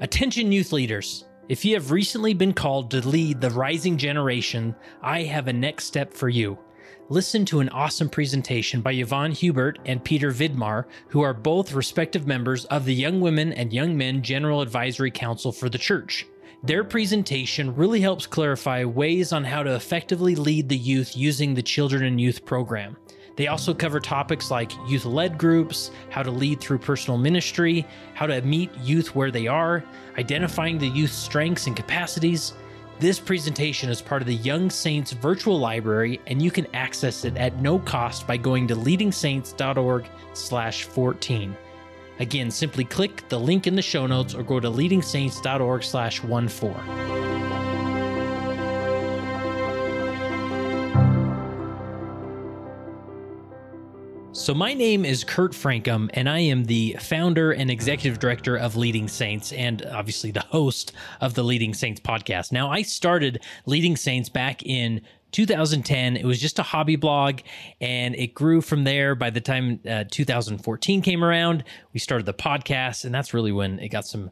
Attention, youth leaders. If you have recently been called to lead the rising generation, I have a next step for you. Listen to an awesome presentation by Yvonne Hubert and Peter Vidmar, who are both respective members of the Young Women and Young Men General Advisory Council for the Church. Their presentation really helps clarify ways on how to effectively lead the youth using the Children and Youth program. They also cover topics like youth led groups, how to lead through personal ministry, how to meet youth where they are, identifying the youth's strengths and capacities. This presentation is part of the Young Saints virtual library and you can access it at no cost by going to leadingsaints.org/14. Again, simply click the link in the show notes or go to leadingsaints.org/14. So, my name is Kurt Francom, and I am the founder and executive director of Leading Saints, and obviously the host of the Leading Saints podcast. Now, I started Leading Saints back in 2010 it was just a hobby blog and it grew from there. By the time uh, 2014 came around we started the podcast and that's really when it got some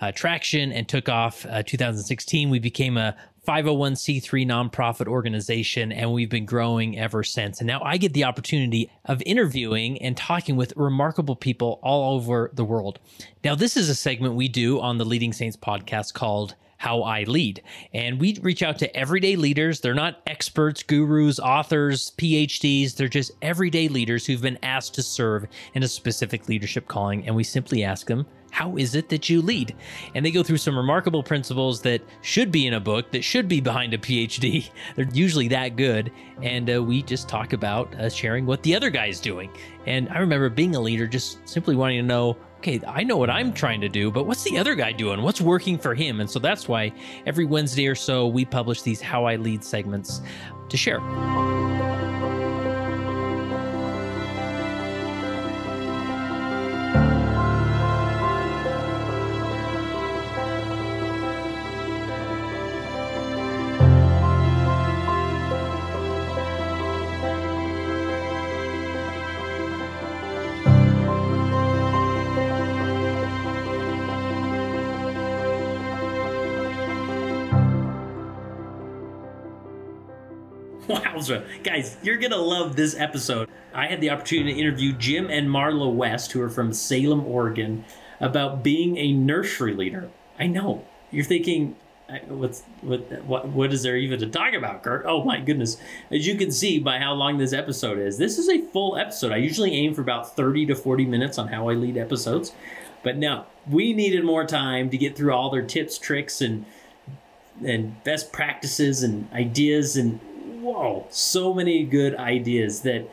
uh, traction and took off. Uh, 2016 we became a 501c3 nonprofit organization, and we've been growing ever since. And now I get the opportunity of interviewing and talking with remarkable people all over the world. Now, this is a segment we do on the Leading Saints podcast called how I lead. And we reach out to everyday leaders. They're not experts, gurus, authors, PhDs. They're just everyday leaders who've been asked to serve in a specific leadership calling. And we simply ask them, how is it that you lead? And they go through some remarkable principles that should be in a book, that should be behind a PhD. They're usually that good. And uh, we just talk about uh, sharing what the other guy's doing. And I remember being a leader, just simply wanting to know okay, I know what I'm trying to do, but what's the other guy doing? What's working for him? And so that's why every Wednesday or so we publish these How I Lead segments to share. Guys, you're going to love this episode. I had the opportunity to interview Jim and Marla West, who are from Salem, Oregon, about being a nursery leader. I know. You're thinking, uh, what's what what what is there even to talk about kurt oh my goodness as you can see by how long this episode is this is a full episode i usually aim for about 30 to 40 minutes on how i lead episodes but no we needed more time to get through all their tips tricks and and best practices and ideas and whoa, so many good ideas that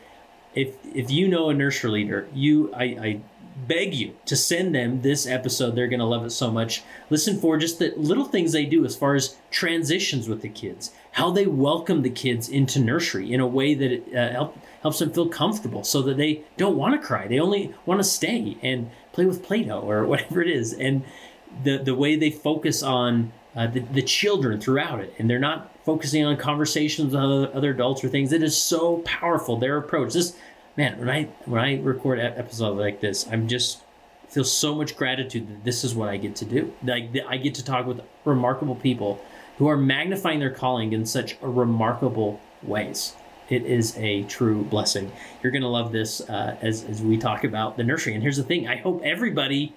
if if you know a nursery leader, you I, I beg you to send them this episode. They're going to love it so much. Listen for just the little things they do as far as transitions with the kids, how they welcome the kids into nursery in a way that it uh, help, helps them feel comfortable so that they don't want to cry. They only want to stay and play with Play Doh or whatever it is. And the, the way they focus on uh, the, the children throughout it. And they're not focusing on conversations with other, adults or things. It is so powerful. Their approach. This man, when I when I record episodes like this, I'm just feel so much gratitude that this is what I get to do. Like I get to talk with remarkable people who are magnifying their calling in such a remarkable ways. It is a true blessing. You're going to love this uh, as, as we talk about the nursery. And here's the thing: I hope everybody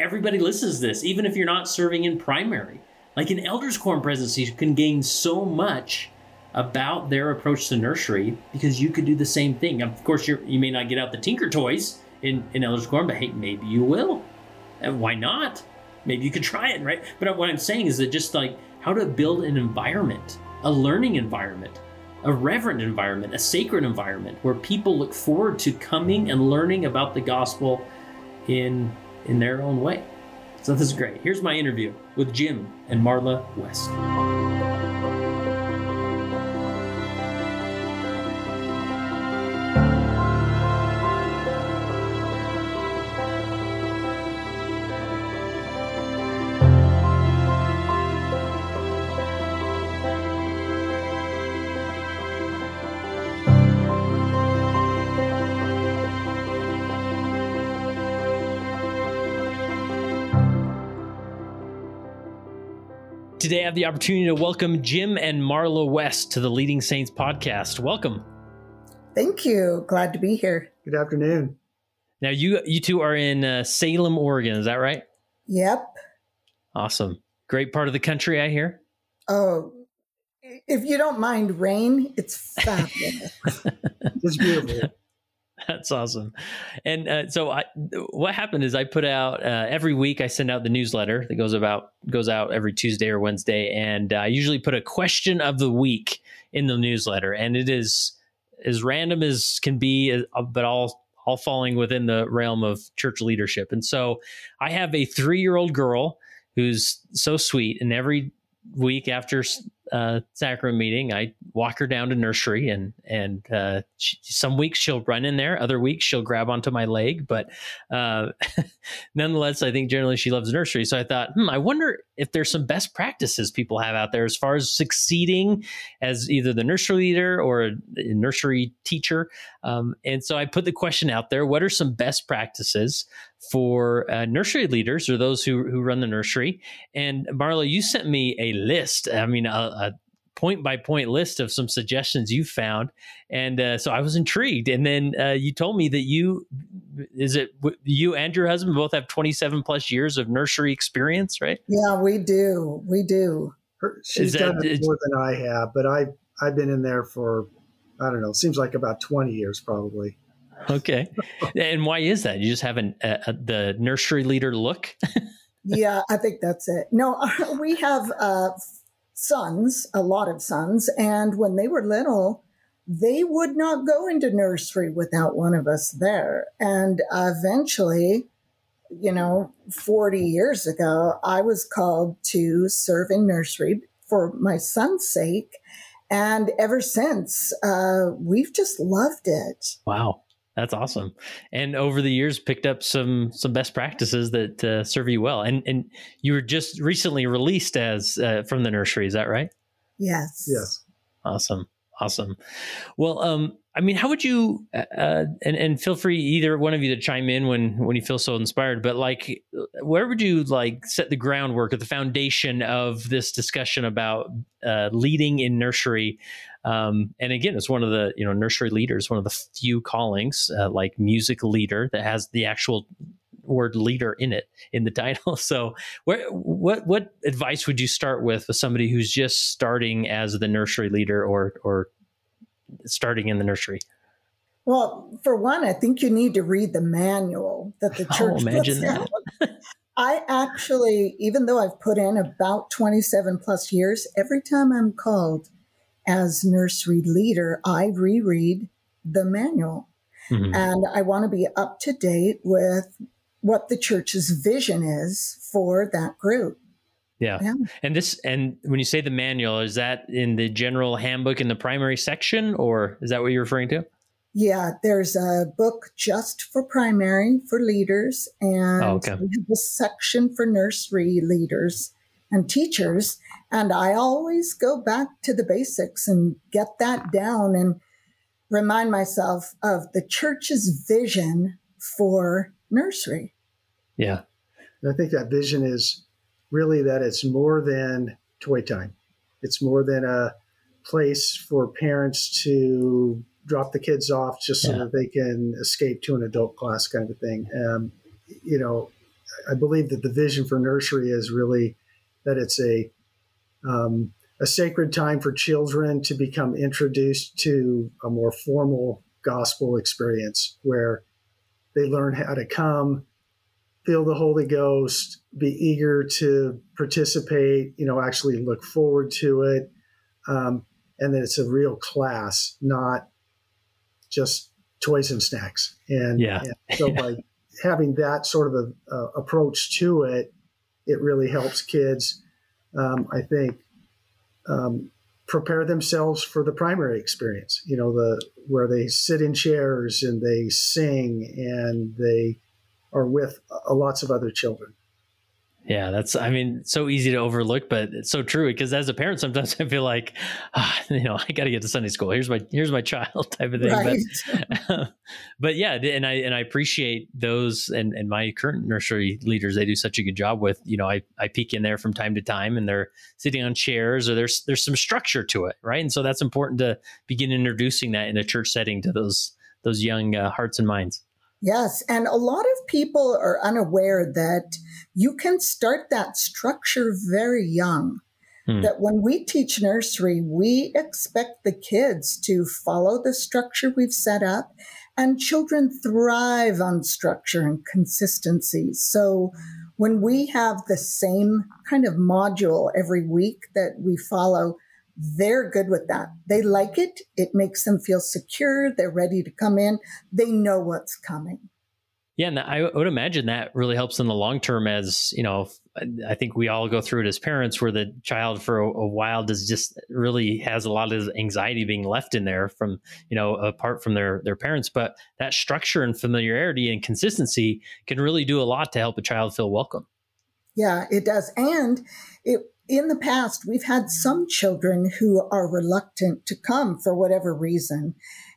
everybody listens to this, even if you're not serving in primary. Like an elders quorum presidency can gain so much about their approach to nursery because you could do the same thing. Of course, you you may not get out the Tinker toys in, in elders quorum, but hey, maybe you will. And why not? Maybe you could try it, right? But what I'm saying is that just like how to build an environment, a learning environment, a reverent environment, a sacred environment where people look forward to coming and learning about the gospel in in their own way. So this is great. Here's my interview with Jim and Marla West. Today I have the opportunity to welcome Jim and Marla West to the Leading Saints podcast. Welcome. Thank you. Glad to be here. Good afternoon. Now you you two are in uh, Salem, Oregon. Is that right? Yep. Awesome. Great part of the country, I hear. Oh, if you don't mind rain, it's fabulous. it's beautiful. That's awesome. And uh, so, I, what happened is I put out uh, every week. I send out the newsletter that goes about goes out every Tuesday or Wednesday, and I usually put a question of the week in the newsletter, and it is as random as can be, uh, but all all falling within the realm of church leadership. And so, I have a three year old girl who's so sweet, and every week after uh, sacrament meeting, I walk her down to nursery, and and uh, she, some weeks she'll run in there, other weeks she'll grab onto my leg, but uh, nonetheless, I think generally she loves nursery. So I thought, hmm, I wonder if there's some best practices people have out there as far as succeeding as either the nursery leader or a nursery teacher. Um, and so I put the question out there: What are some best practices for uh, nursery leaders or those who who run the nursery? And Marla, you sent me a list. I mean, a, a point by point list of some suggestions you found, and uh, so I was intrigued. And then uh, you told me that you is it you and your husband both have twenty seven plus years of nursery experience, right? Yeah, we do. We do. Her, she's that, done it more than I have, but I I've been in there for I don't know. Seems like about twenty years probably. Okay, and why is that? You just have an, uh, the nursery leader look. yeah, I think that's it. No, we have uh, sons, a lot of sons, and when they were little, they would not go into nursery without one of us there. And eventually, you know, 40 years ago, I was called to serve in nursery for my son's sake. And ever since, uh, we've just loved it. Wow. That's awesome. And over the years, picked up some some best practices that uh, serve you well. And and you were just recently released as uh, from the nursery. Is that right? Yes. Yes. Awesome. Awesome. Well, um, I mean, how would you? Uh, uh, and and feel free either one of you to chime in when when you feel so inspired. But like, where would you like set the groundwork or the foundation of this discussion about uh, leading in nursery? Um, and again, it's one of the you know nursery leaders, one of the few callings uh, like music leader that has the actual word leader in it in the title. So, where, what what advice would you start with with somebody who's just starting as the nursery leader or or starting in the nursery? Well, for one, I think you need to read the manual that the oh, church oh, puts out. I actually, even though I've put in about 27 plus years, every time I'm called as nursery leader, I reread the manual. Mm-hmm. And I want to be up to date with what the church's vision is for that group. Yeah. yeah. And this, and when you say the manual, is that in the general handbook in the primary section, or is that what you're referring to? Yeah, there's a book just for primary for leaders, and oh, okay. we have a section for nursery leaders and teachers. And I always go back to the basics and get that down and remind myself of the church's vision for nursery. Yeah. And I think that vision is really that it's more than toy time. It's more than a place for parents to drop the kids off just so yeah. that they can escape to an adult class kind of thing. Um, you know, I believe that the vision for nursery is really that it's a um, a sacred time for children to become introduced to a more formal gospel experience where they learn how to come feel the Holy Ghost, be eager to participate, you know, actually look forward to it. Um, and that it's a real class, not just toys and snacks. And, yeah. and so by having that sort of a, a, approach to it, it really helps kids, um, I think, um, prepare themselves for the primary experience. You know, the where they sit in chairs and they sing and they are with uh, lots of other children. Yeah, that's, I mean, so easy to overlook, but it's so true because as a parent, sometimes I feel like, ah, you know, I got to get to Sunday school. Here's my, here's my child type of thing. Right. But, but yeah, and I, and I appreciate those and, and my current nursery leaders, they do such a good job with, you know, I, I peek in there from time to time and they're sitting on chairs or there's, there's some structure to it. Right. And so that's important to begin introducing that in a church setting to those, those young uh, hearts and minds. Yes. And a lot of people are unaware that you can start that structure very young. Hmm. That when we teach nursery, we expect the kids to follow the structure we've set up, and children thrive on structure and consistency. So when we have the same kind of module every week that we follow, they're good with that. They like it. It makes them feel secure. They're ready to come in. They know what's coming. Yeah, and I would imagine that really helps in the long term. As you know, I think we all go through it as parents, where the child for a, a, while does just really has a lot of anxiety being left in there from you know apart from their their parents. But that structure and familiarity and consistency can really do a lot to help a child feel welcome. Yeah, it does, and it in the past, we've had some children who are reluctant to come for whatever reason,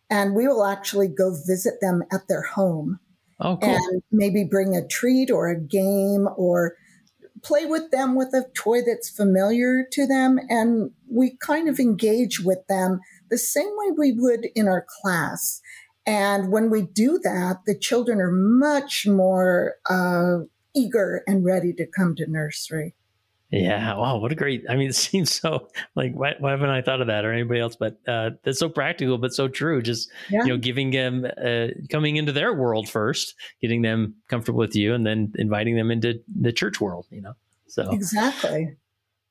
and we will actually go visit them at their home oh, cool. and maybe bring a treat or a game or play with them with a toy that's familiar to them. And we kind of engage with them the same way we would in our class. And when we do that, the children are much more uh, eager and ready to come to nursery. Yeah. Wow. What a great. I mean, it seems so like why, why haven't I thought of that or anybody else? But uh, that's so practical, but so true. Just yeah. you know, giving them uh, coming into their world first, getting them comfortable with you, and then inviting them into the church world. You know. So exactly.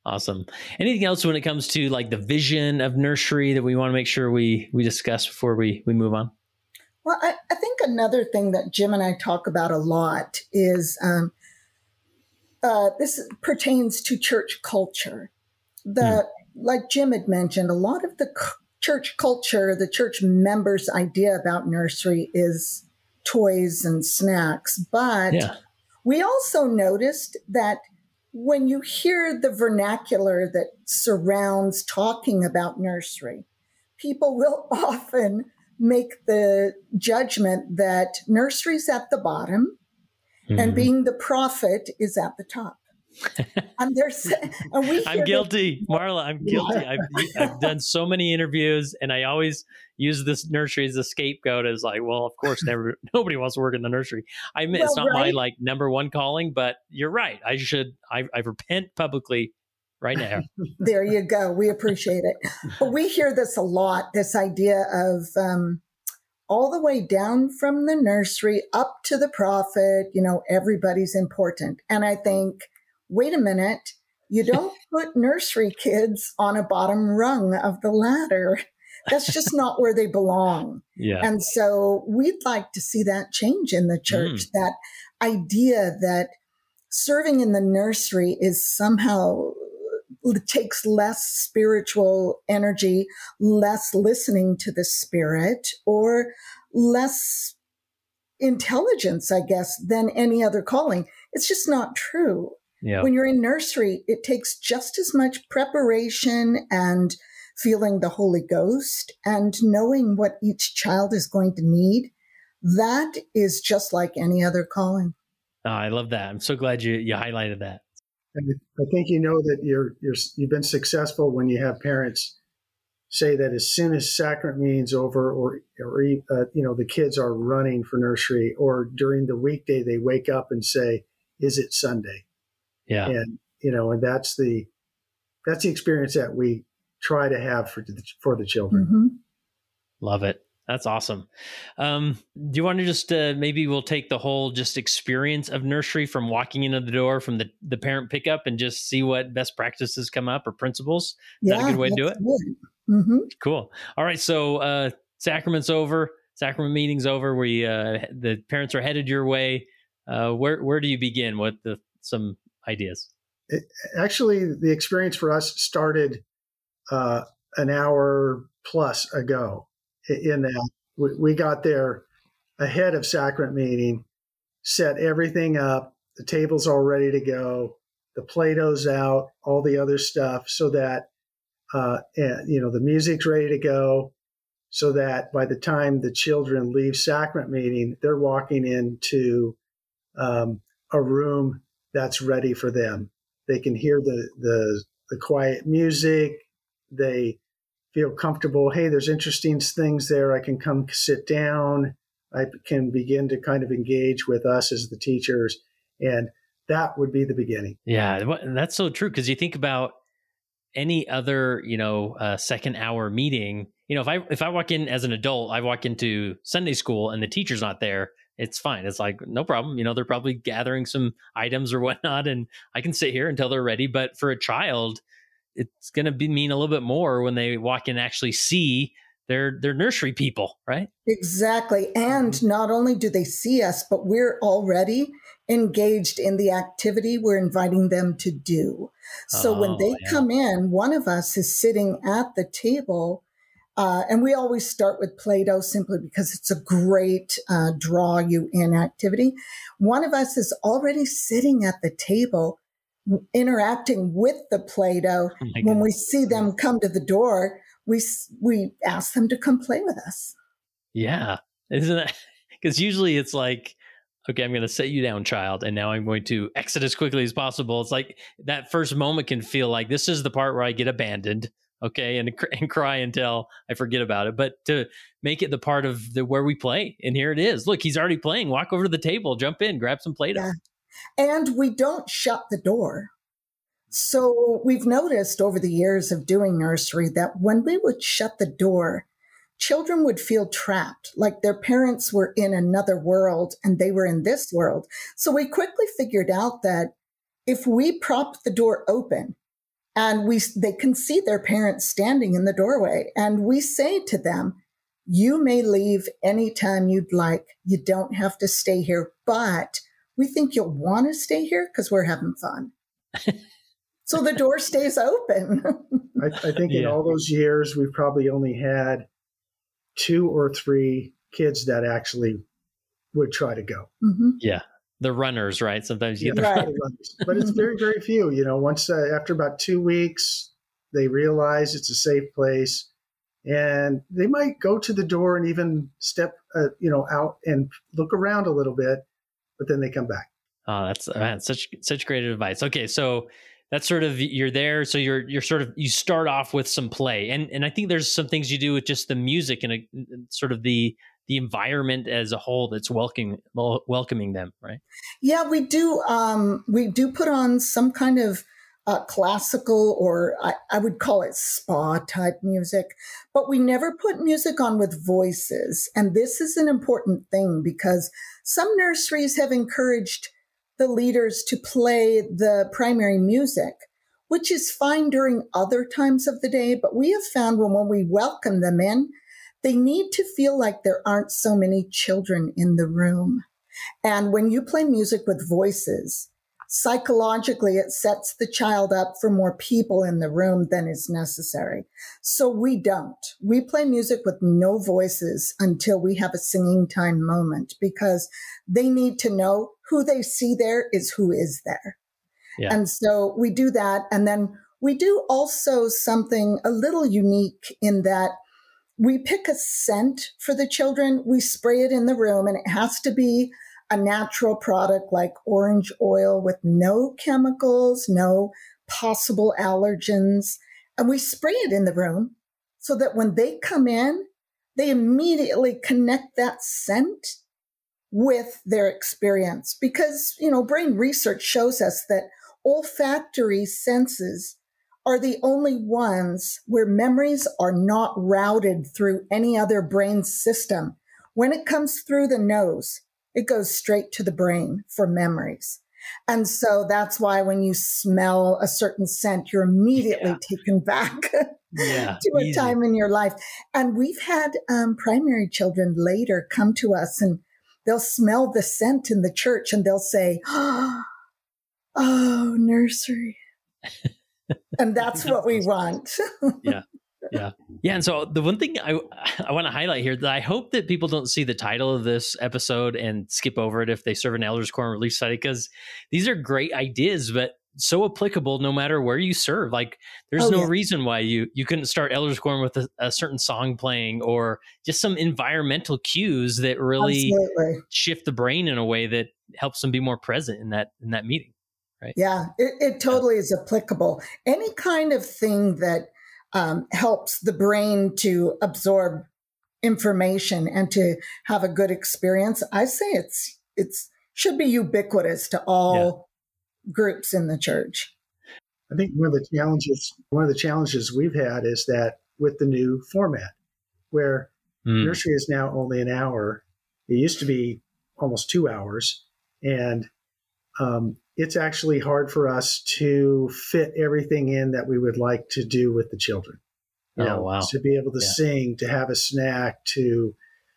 Awesome. Anything else when it comes to like the vision of nursery that we want to make sure we we discuss before we we move on? Well, I, I think another thing that Jim and I talk about a lot is um, uh, this pertains to church culture. The mm. like Jim had mentioned, a lot of the c- church culture, the church members' idea about nursery is toys and snacks, but yeah. we also noticed that when you hear the vernacular that surrounds talking about nursery, people will often make the judgment that nursery's at the bottom mm-hmm. and being the prophet is at the top. and there's, and we I'm guilty, that, Marla. I'm guilty. I've, I've done so many interviews, and I always use this nursery as a scapegoat. As like, well, of course, never nobody wants to work in the nursery. I admit well, it's not right? my like number one calling, but you're right. I should. I, I repent publicly right now. there you go. We appreciate it. But we hear this a lot. This idea of um, all the way down from the nursery up to the prophet, you know, everybody's important. And I think, wait a minute, you don't put nursery kids on a bottom rung of the ladder. That's just not where they belong. Yeah. And so we'd like to see that change in the church, mm. that idea that serving in the nursery is somehow takes less spiritual energy, less listening to the spirit, or less intelligence, I guess, than any other calling. It's just not true. Yeah. When you're in nursery, it takes just as much preparation and feeling the Holy Ghost and knowing what each child is going to need. That is just like any other calling. Oh, I love that. I'm so glad you, you highlighted that. I think you know that you're, you're you've been successful when you have parents say that as soon as sacrament meeting's over, or or uh, you know the kids are running for nursery, or during the weekday they wake up and say, "Is it Sunday?" Yeah, and you know, and that's the that's the experience that we try to have for the, for the children. Mm-hmm. Love it. That's awesome. Um, do you want to just uh, maybe we'll take the whole just experience of nursery from walking into the door from the, the parent pickup and just see what best practices come up or principles? Is yeah, that a good way to do it? Mm-hmm. Cool. All right. So uh, sacrament's over. Sacrament meeting's over. We uh, the parents are headed your way. Uh, where where do you begin with the, some ideas? It, actually, the experience for us started uh, an hour plus ago in that we, we got there ahead of sacrament meeting, set everything up. The table's all ready to go. the Play-Doh's out, all the other stuff, so that uh, and, you know the music's ready to go, so that by the time the children leave sacrament meeting, they're walking into um, a room that's ready for them. They can hear the the the quiet music. They feel comfortable. Hey, there's interesting things there. I can come sit down. I can begin to kind of engage with us as the teachers. And that would be the beginning. Yeah, that's so true. Because you think about any other, you know, uh, second hour meeting. You know, if I if I walk in as an adult, I walk into Sunday school and the teacher's not there. It's fine. It's like no problem. You know, they're probably gathering some items or whatnot, and I can sit here until they're ready. But for a child, it's going to be mean a little bit more when they walk in and actually see their their nursery people, right? Exactly. And mm-hmm. not only do they see us, but we're already engaged in the activity we're inviting them to do. So oh, when they yeah. come in, one of us is sitting at the table. Uh, and we always start with Play Doh simply because it's a great uh, draw you in activity. One of us is already sitting at the table interacting with the Play-Doh. Oh when we see them come to the door, we we ask them to come play with us. Yeah, isn't it? Because usually it's like, okay, I'm going to set you down, child, and now I'm going to exit as quickly as possible. It's like that first moment can feel like this is the part where I get abandoned, okay, and and cry until I forget about it. But to make it the part of the where we play, and here it is. Look, he's already playing. Walk over to the table, jump in, grab some Play-Doh. Yeah. And we don't shut the door. So we've noticed over the years of doing nursery that when we would shut the door, children would feel trapped, like their parents were in another world and they were in this world. So we quickly figured out that if we prop the door open and we they can see their parents standing in the doorway and we say to them, you may leave anytime you'd like. You don't have to stay here, but we think you'll want to stay here because we're having fun. so the door stays open. I, I, think yeah. in all those years, we've probably only had two or three kids that actually would try to go. Mm-hmm. Yeah. The runners, right? Sometimes you get yeah, the runners. But it's very, very few. You know, once uh, after about two weeks, they realize it's a safe place and they might go to the door and even step, uh, you know, out and look around a little bit but then they come back. Oh, that's man, such such great advice. Okay, so that's sort of you're there, so you're you're sort of you start off with some play, and and I think there's some things you do with just the music and a, sort of the the environment as a whole that's welcoming welcoming them, right? Yeah, we do. Um, we do put on some kind of uh, classical or I, I, would call it spa type music, but we never put music on with voices. And this is an important thing because some nurseries have encouraged the leaders to play the primary music, which is fine during other times of the day. But we have found when, when we welcome them in, they need to feel like there aren't so many children in the room. And when you play music with voices, psychologically it sets the child up for more people in the room than is necessary. So we don't. We play music with no voices until we have a singing time moment because they need to know who they see there is who is there. Yeah. And so we do that. And then we do also something a little unique in that we pick a scent for the children. We spray it in the room and it has to be a natural product like orange oil with no chemicals, no possible allergens. And we spray it in the room so that when they come in, they immediately connect that scent with their experience. Because, you know, brain research shows us that olfactory senses are the only ones where memories are not routed through any other brain system. When it comes through the nose, it goes straight to the brain for memories. And so that's why when you smell a certain scent, you're immediately yeah. taken back yeah, to a easy. time in your life. And we've had um, primary children later come to us and they'll smell the scent in the church and they'll say, Oh, nursery. and that's what we want. yeah yeah yeah and so the one thing i i want to highlight here that i hope that people don't see the title of this episode and skip over it if they serve an elders quorum relief society because these are great ideas but so applicable no matter where you serve. Like there's Oh, no yeah. reason why you you couldn't start Elders Quorum with a, a certain song playing or just some environmental cues that really Absolutely. shift the brain in a way that helps them be more present in that in that meeting. Right yeah, it, it totally is applicable. Any kind of thing that um, helps the brain to absorb information and to have a good experience, I say it's it's should be ubiquitous to all groups in the church. I think one of the challenges one of the challenges we've had is that with the new format, where Mm. nursery is now only an hour. It used to be almost two hours, and um, it's actually hard for us to fit everything in that we would like to do with the children. You Oh, wow. To be able to Yeah. sing, to have a snack, to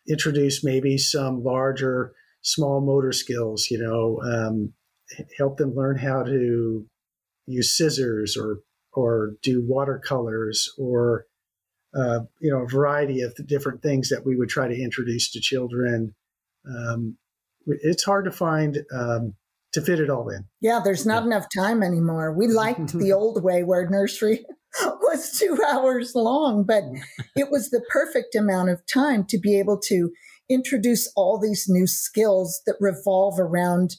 introduce maybe some larger, small motor skills. You know, um, help them learn how to use scissors or or do watercolors or uh, you know, a variety of the different things that we would try to introduce to children. Um, it's hard to find um, to fit it all in. Yeah, there's not enough time anymore. We liked the old way where nursery was two hours long, but it was the perfect amount of time to be able to introduce all these new skills that revolve around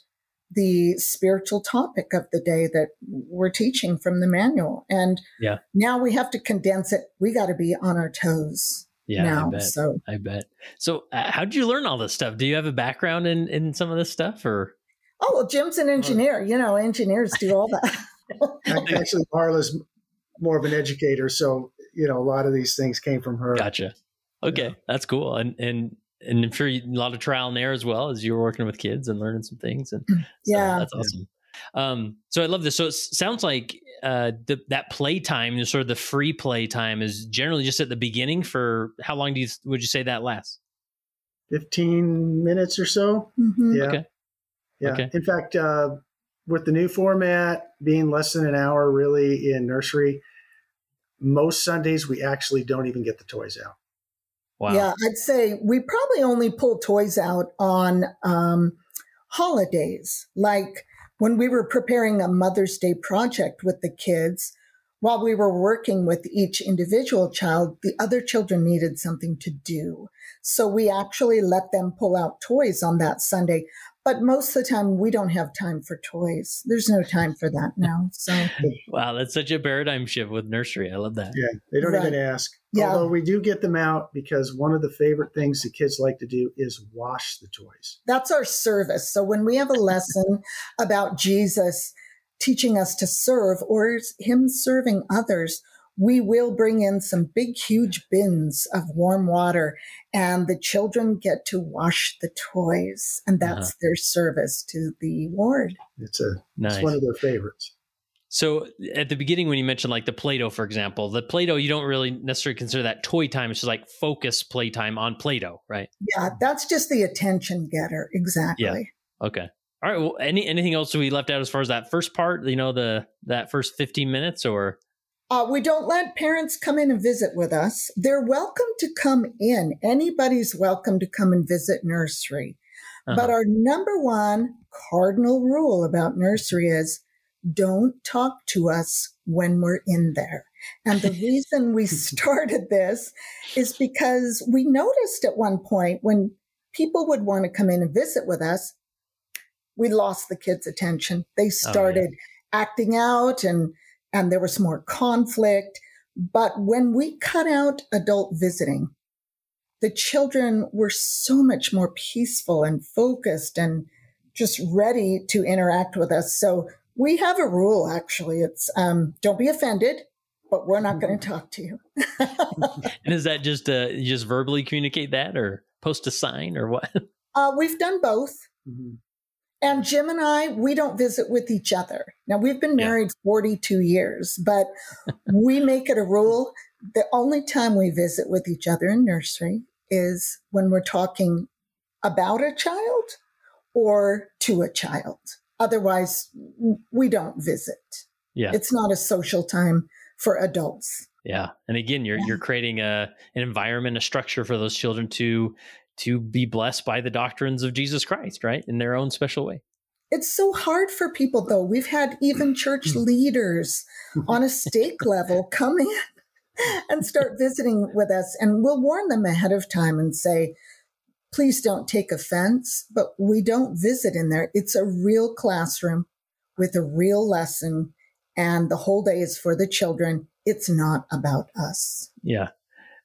the spiritual topic of the day that we're teaching from the manual. And Yeah. now we have to condense it. We got to be on our toes Yeah, now. I bet. So I bet. So, uh, how did you learn all this stuff? Do you have a background in in some of this stuff, or Oh, well, Jim's an engineer. You know, engineers do all that. Actually, Marla's more of an educator, so you know a lot of these things came from her. gotcha? Okay, that's cool. And and and I'm sure you, a lot of trial and error as well as you were working with kids and learning some things. And so Yeah. that's awesome. Um, so I love this. So it sounds like uh, the, that play time, sort of the free play time, is generally just at the beginning. For how long do you would you say that lasts? Fifteen minutes or so. Mhm. Yeah, Okay. Yeah. Okay. In fact, uh, with the new format being less than an hour, really in nursery, most Sundays we actually don't even get the toys out. Wow. Yeah, I'd say we probably only pull toys out on um, holidays, like when we were preparing a Mother's Day project with the kids. While we were working with each individual child, the other children needed something to do. So we actually let them pull out toys on that Sunday. But most of the time, we don't have time for toys. There's no time for that now. So, Wow, that's such a paradigm shift with nursery. I love that. Yeah, they don't Right. even ask. Yeah. Although we do get them out because one of the favorite things the kids like to do is wash the toys. That's our service. So when we have a lesson about Jesus teaching us to serve or him serving others, we will bring in some big, huge bins of warm water and the children get to wash the toys. And uh-huh. that's their service to the ward. It's a Nice. it's one of their favorites. So at the beginning, when you mentioned like the Play-Doh, for example, the Play-Doh, you don't really necessarily consider that toy time. It's just like focus playtime on Play-Doh, right? Yeah, that's just the attention getter. Exactly. Yeah. Okay. All right. Well, any anything else we left out as far as that first part? You know, the that first fifteen minutes, or Uh, we don't let parents come in and visit with us. They're welcome to come in. Anybody's welcome to come and visit nursery. But Uh-huh. our number one cardinal rule about nursery is don't talk to us when we're in there. And the reason we started this is because we noticed at one point when people would want to come in and visit with us, we lost the kids' attention. They started acting out and and there was more conflict. But when we cut out adult visiting, the children were so much more peaceful and focused and just ready to interact with us. So we have a rule actually. It's um, don't be offended, but we're not going to talk to you. and is that just uh you just verbally communicate that, or post a sign, or what? uh, we've done both. Mhm. And Jim and I, we don't visit with each other. Now, we've been Yeah. married 42 years, but we make it a rule. The only time we visit with each other in nursery is when we're talking about a child or to a child. Otherwise, we don't visit. Yeah. It's not a social time for adults. Yeah, and again, you're you're creating a an environment, a structure for those children to to be blessed by the doctrines of Jesus Christ, right, in their own special way. It's so hard for people, though. We've had even church hmm. leaders on a stake level come in and start visiting with us, and we'll warn them ahead of time and say, please don't take offense, but we don't visit in there. It's a real classroom with a real lesson, and the whole day is for the children. It's not about us. Yeah.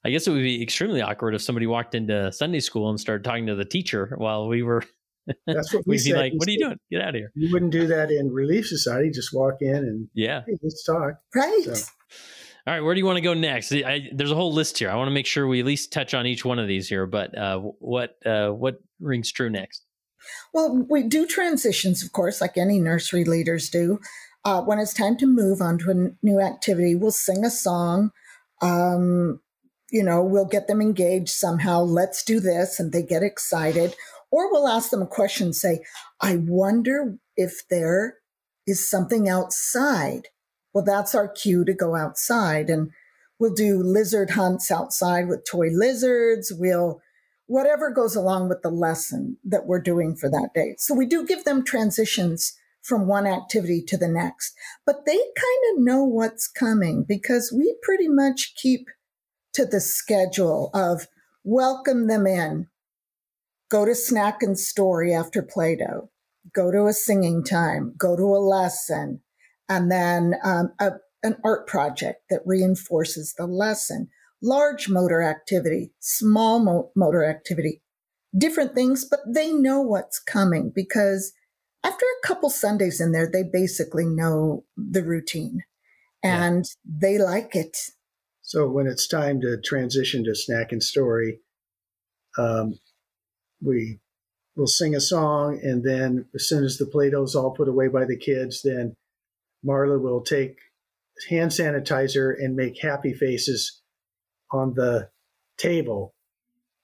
I guess it would be extremely awkward if somebody walked into Sunday school and started talking to the teacher while we were that's what we We'd said. be like, "What are you doing? Get out of here!" You wouldn't do that in Relief Society. Just walk in and Yeah. hey, let's talk. Right. So- All right. Where do you want to go next? I, there's a whole list here. I want to make sure we at least touch on each one of these here. But uh, what uh, what rings true next? Well, we do transitions, of course, like any nursery leaders do. Uh, when it's time to move on to a n- new activity, we'll sing a song. Um, you know, we'll get them engaged somehow. Let's do this. And they get excited. Or we'll ask them a question, say, I wonder if there is something outside. Well, that's our cue to go outside. And we'll do lizard hunts outside with toy lizards. We'll whatever goes along with the lesson that we're doing for that day. So we do give them transitions from one activity to the next, but they kind of know what's coming because we pretty much keep to the schedule of welcome them in, go to snack and story after Play-Doh, go to a singing time, go to a lesson, and then um, a, an art project that reinforces the lesson large motor activity, small mo- motor activity, different things, but they know what's coming because after a couple Sundays in there, they basically know the routine and they like it. So when it's time to transition to snack and story, um, we will sing a song, and then as soon as the Play-Doh's all put away by the kids, then Marla will take hand sanitizer and make happy faces on the table,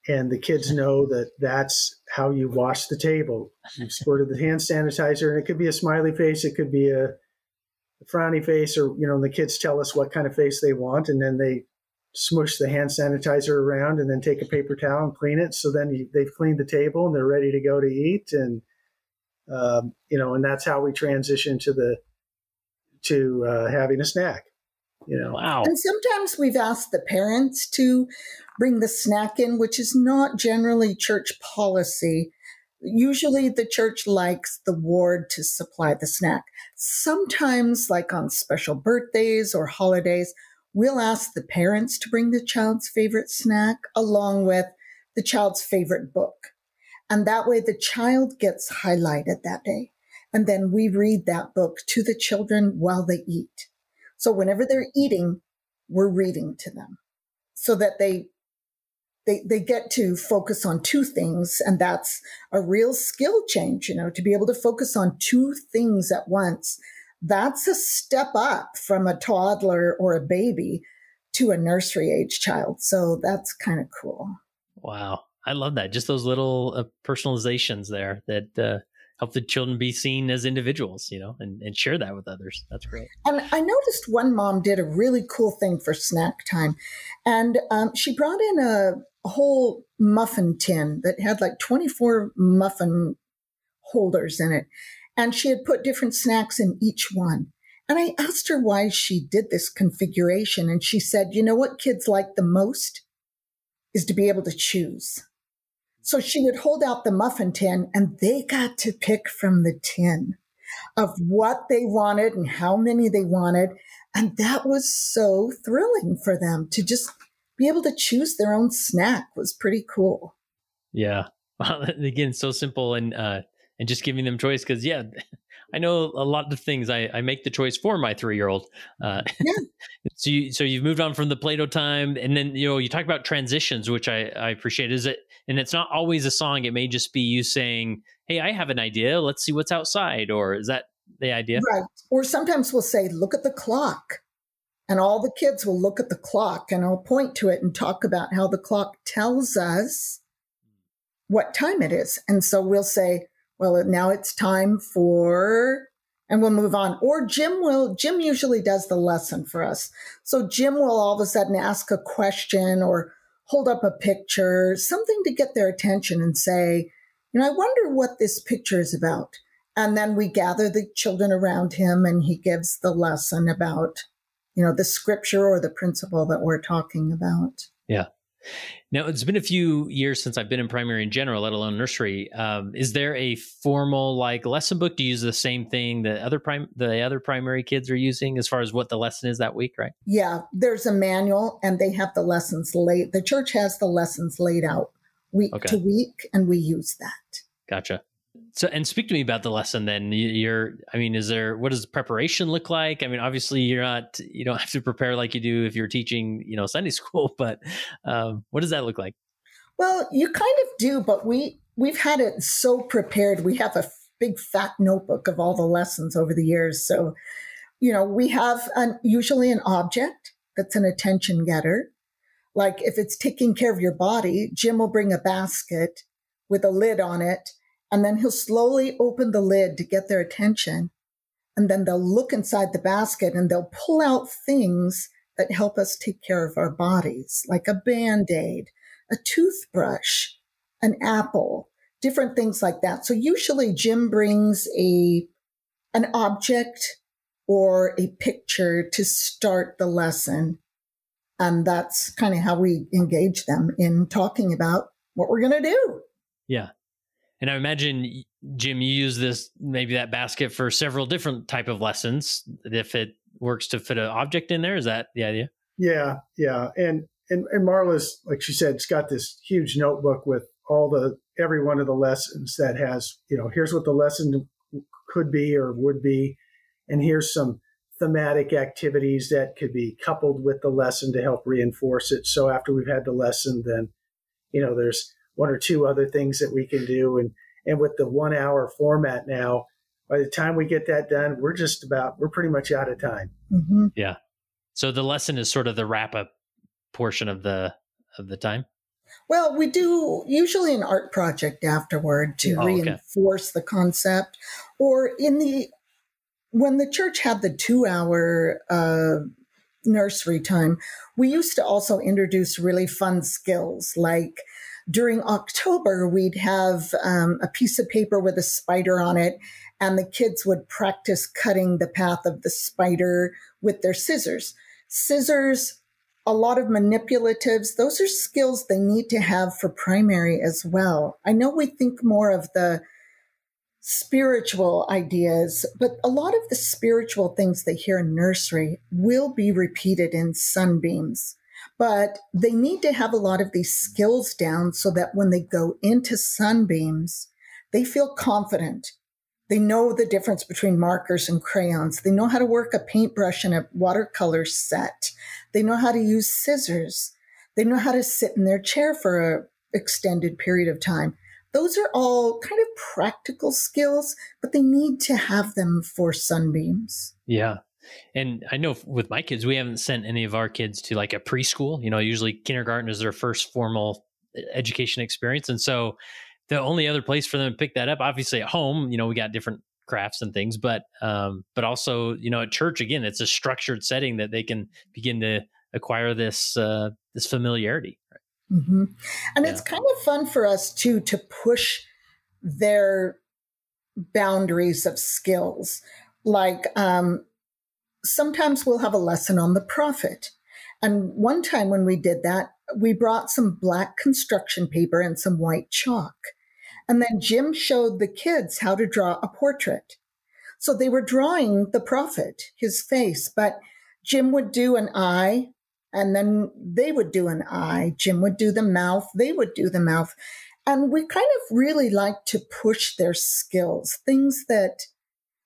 and the kids know that that's how you wash the table. You squirted the hand sanitizer, and it could be a smiley face, it could be a frowny face or you know the kids tell us what kind of face they want and then they smush the hand sanitizer around and then take a paper towel and clean it so then you, they've cleaned the table and they're ready to go to eat and um, you know and that's how we transition to the to uh, having a snack you know Wow. And sometimes we've asked the parents to bring the snack in, which is not generally church policy. Usually the church likes the ward to supply the snack. Sometimes, like on special birthdays or holidays, we'll ask the parents to bring the child's favorite snack along with the child's favorite book. And that way the child gets highlighted that day. And then we read that book to the children while they eat. So whenever they're eating, we're reading to them so that they they they get to focus on two things and that's a real skill change, you know, to be able to focus on two things at once. That's a step up from a toddler or a baby to a nursery age child. So that's kind of cool. Wow. I love that. Just those little uh, personalizations there that uh, help the children be seen as individuals, you know, and, and share that with others. That's great. And I noticed one mom did a really cool thing for snack time. And um, she brought in a, a whole muffin tin that had like 24 muffin holders in it. And she had put different snacks in each one. And I asked her why she did this configuration. And she said, you know what kids like the most is to be able to choose. So she would hold out the muffin tin and they got to pick from the tin of what they wanted and how many they wanted. And that was so thrilling for them to just be able to choose their own snack was pretty cool. Yeah. Again, so simple and uh, and just giving them choice because yeah, I know a lot of things. I, I make the choice for my three year old. Uh, Yeah. so you so you've moved on from the Play-Doh time, and then you know you talk about transitions, which I I appreciate. Is it and it's not always a song. It may just be you saying, "Hey, I have an idea. Let's see what's outside," or is that the idea? Right. Or sometimes we'll say, look at the clock. And all the kids will look at the clock and I'll point to it and talk about how the clock tells us what time it is. And so we'll say, well, now it's time for, and we'll move on. Or Jim will, Jim usually does the lesson for us. So Jim will all of a sudden ask a question or hold up a picture, something to get their attention and say, you know, I wonder what this picture is about. And then we gather the children around him and he gives the lesson about, you know, the scripture or the principle that we're talking about. Yeah. Now it's been a few years since I've been in primary in general, let alone nursery. Um, is there a formal like lesson book? Do you use the same thing that other prime the other primary kids are using as far as what the lesson is that week, right? Yeah, there's a manual and they have the lessons laid. The church has the lessons laid out week okay. to week, and we use that. Gotcha. So, and speak to me about the lesson. Then you're, I mean, is there what does preparation look like? I mean, obviously, you're not, you don't have to prepare like you do if you're teaching, you know, Sunday school. But um, what does that look like? Well, you kind of do, but we we've had it so prepared. We have a big fat notebook of all the lessons over the years. So, you know, we have an, usually an object that's an attention getter. Like if it's taking care of your body, Jim will bring a basket with a lid on it and then he'll slowly open the lid to get their attention. And then they'll look inside the basket and they'll pull out things that help us take care of our bodies, like a band aid, a toothbrush, an apple, different things like that. So usually Jim brings a, an object or a picture to start the lesson. And that's kind of how we engage them in talking about what we're going to do. Yeah. And I imagine, Jim, you use this maybe that basket for several different type of lessons. If it works to fit an object in there, is that the idea? Yeah, yeah. And and and Marla's like she said, it's got this huge notebook with all the every one of the lessons that has you know here's what the lesson could be or would be, and here's some thematic activities that could be coupled with the lesson to help reinforce it. So after we've had the lesson, then you know there's one or two other things that we can do. And, and with the one hour format now, by the time we get that done, we're just about, we're pretty much out of time. Mm-hmm. Yeah. So the lesson is sort of the wrap up portion of the, of the time. Well, we do usually an art project afterward to oh, reinforce okay. the concept, or in the when the church had the two hour uh, nursery time, we used to also introduce really fun skills like during October, we'd have um, a piece of paper with a spider on it, and the kids would practice cutting the path of the spider with their scissors. Scissors, a lot of manipulatives, those are skills they need to have for primary as well. I know we think more of the spiritual ideas, but a lot of the spiritual things they hear in nursery will be repeated in sunbeams. But they need to have a lot of these skills down so that when they go into sunbeams, they feel confident. They know the difference between markers and crayons. They know how to work a paintbrush and a watercolor set. They know how to use scissors. They know how to sit in their chair for an extended period of time. Those are all kind of practical skills, but they need to have them for sunbeams. Yeah. And I know with my kids, we haven't sent any of our kids to like a preschool. You know, usually kindergarten is their first formal education experience. And so the only other place for them to pick that up, obviously at home, you know, we got different crafts and things, but um, but also, you know, at church again, it's a structured setting that they can begin to acquire this uh, this familiarity. Right? Mm-hmm. And yeah. it's kind of fun for us too to push their boundaries of skills. Like um, sometimes we'll have a lesson on the prophet. And one time when we did that, we brought some black construction paper and some white chalk. And then Jim showed the kids how to draw a portrait. So they were drawing the prophet, his face, but Jim would do an eye and then they would do an eye. Jim would do the mouth. They would do the mouth. And we kind of really like to push their skills, things that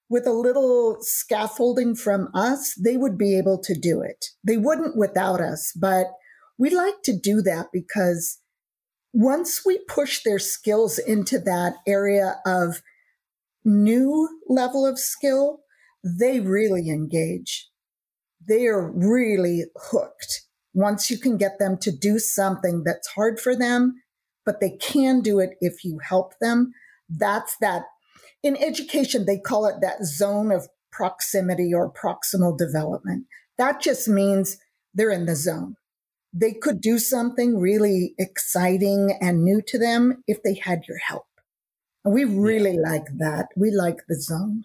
with a little scaffolding from us, they would be able to do it. They wouldn't without us, but we like to do that because once we push their skills into that area of new level of skill, they really engage. They are really hooked. Once you can get them to do something that's hard for them, but they can do it if you help them, that's that in education, they call it that zone of proximity or proximal development. That just means they're in the zone. They could do something really exciting and new to them if they had your help. We really yeah. like that. We like the zone.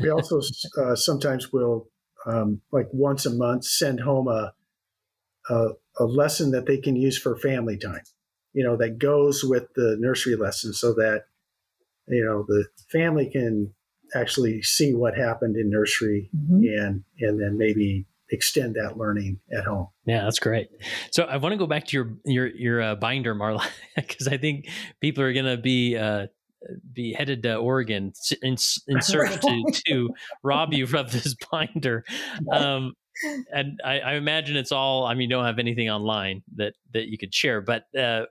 We also uh, sometimes will, um, like once a month, send home a, a, a lesson that they can use for family time. You know, that goes with the nursery lesson, so that you know the family can actually see what happened in nursery mm-hmm. and and then maybe extend that learning at home. Yeah, that's great. So I want to go back to your your your uh, binder, Marla, because I think people are going to be uh, be headed to Oregon in, in search to to rob you of this binder. Um, and I, I, imagine it's all. I mean, you don't have anything online that that you could share, but uh,